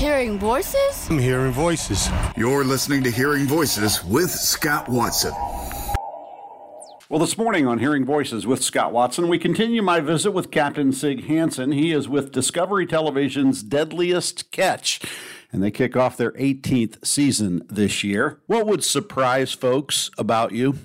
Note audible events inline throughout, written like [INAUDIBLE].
Hearing voices? I'm hearing voices. You're listening to Hearing Voices with Scott Watson. Well, this morning on Hearing Voices with Scott Watson, we continue my visit with Captain Sig Hansen. He is with Discovery Television's Deadliest Catch, and they kick off their 18th season this year. What would surprise folks about you?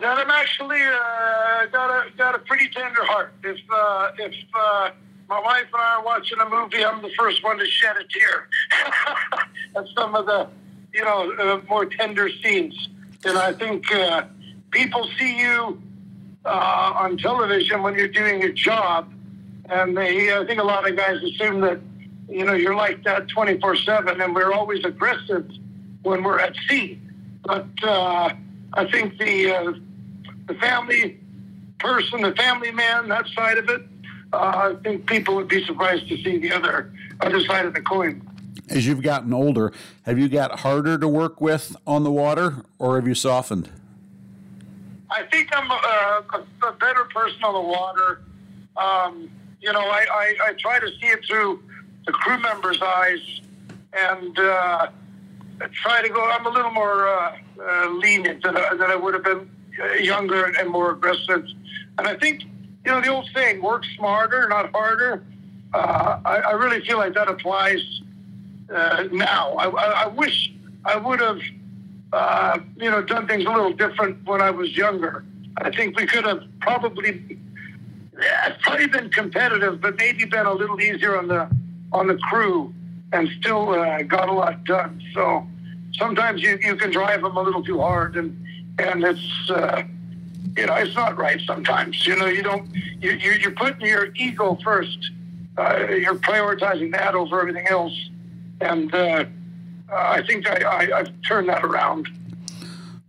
That I'm actually uh, got a got a pretty tender heart. If uh, if uh, my wife and I are watching a movie, I'm the first one to shed a tear [LAUGHS] at some of the you know uh, more tender scenes. And I think uh, people see you uh, on television when you're doing your job, and they I think a lot of guys assume that you know you're like that 24 seven, and we're always aggressive when we're at sea. But uh, I think the uh, the family person, the family man, that side of it, uh, I think people would be surprised to see the other other side of the coin. As you've gotten older, have you got harder to work with on the water, or have you softened? I think I'm a, a, a better person on the water. Um, you know, I, I, I, try to see it through the crew members' eyes and uh, try to go. I'm a little more uh, uh, lenient than, than I would have been uh, younger and more aggressive. And I think, you know, the old saying, work smarter, not harder. Uh, I, I, really feel like that applies uh, now. I, I, wish I would have uh, you know, done things a little different when I was younger. I think we could have probably, yeah, probably been competitive, but maybe been a little easier on the on the crew, and still uh, got a lot done. So sometimes you, you can drive them a little too hard, and and it's uh, you know it's not right sometimes. You know you don't you, you you're putting your ego first. Uh, you're prioritizing that over everything else, and uh, I think I, I, I've turned that around.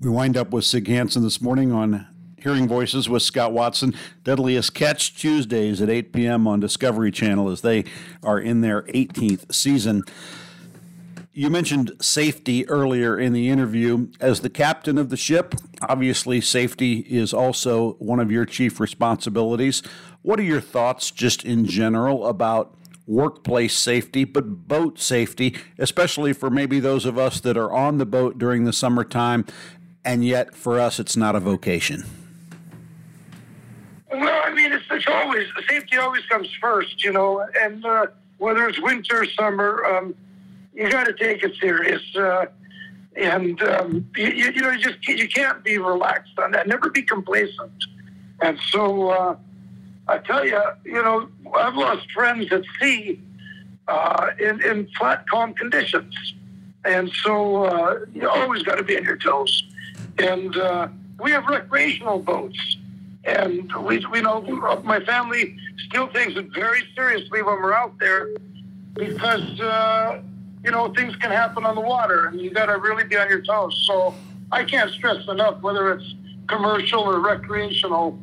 We wind up with Sig Hansen this morning on Hearing Voices with Scott Watson. Deadliest Catch Tuesdays at 8 p.m. on Discovery Channel as they are in their 18th season. You mentioned safety earlier in the interview. As the captain of the ship, obviously safety is also one of your chief responsibilities. What are your thoughts, just in general, about workplace safety, but boat safety, especially for maybe those of us that are on the boat during the summertime, and yet for us it's not a vocation? Well, I mean, it's, it's always safety always comes first, you know, and uh, whether it's winter, summer, um, you got to take it serious. Uh, and um, you, you, know, you just you can't be relaxed on that. Never be complacent. And so, uh, I tell you, you know, I've lost friends at sea uh, in, in flat, calm conditions. And so uh, you always got to be on your toes. And uh, we have recreational boats. And we, we know my family still takes it very seriously when we're out there because, uh, you know, things can happen on the water and you got to really be on your toes. So I can't stress enough whether it's commercial or recreational.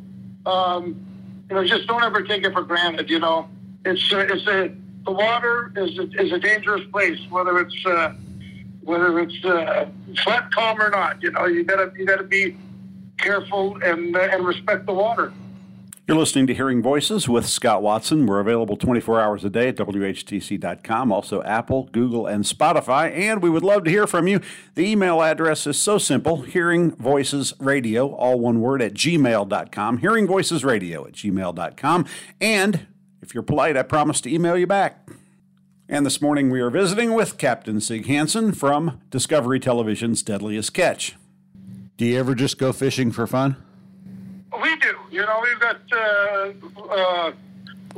Um, you know, just don't ever take it for granted. You know, it's uh, it's a the water is a, is a dangerous place, whether it's uh, whether it's uh, flat calm or not. You know, you gotta you gotta be careful and uh, and respect the water. You're listening to Hearing Voices with Scott Watson. We're available 24 hours a day at WHTC.com, also Apple, Google, and Spotify. And we would love to hear from you. The email address is so simple Hearing Voices Radio, all one word, at gmail.com. Hearing Voices Radio at gmail.com. And if you're polite, I promise to email you back. And this morning we are visiting with Captain Sig Hansen from Discovery Television's Deadliest Catch. Do you ever just go fishing for fun? You know, we've got uh, uh,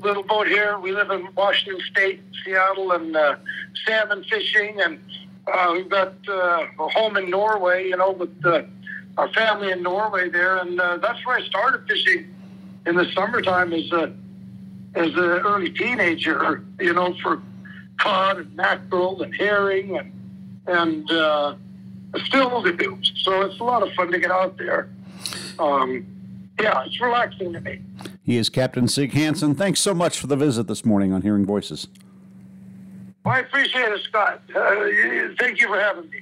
little boat here. We live in Washington State, Seattle, and uh, salmon fishing, and uh, we've got uh, a home in Norway. You know, with uh, our family in Norway there, and uh, that's where I started fishing in the summertime as a as an early teenager. You know, for cod and mackerel and herring, and and uh, still do. So it's a lot of fun to get out there. Um, yeah, it's relaxing to me. He is Captain Sig Hansen. Thanks so much for the visit this morning on Hearing Voices. Well, I appreciate it, Scott. Uh, thank you for having me.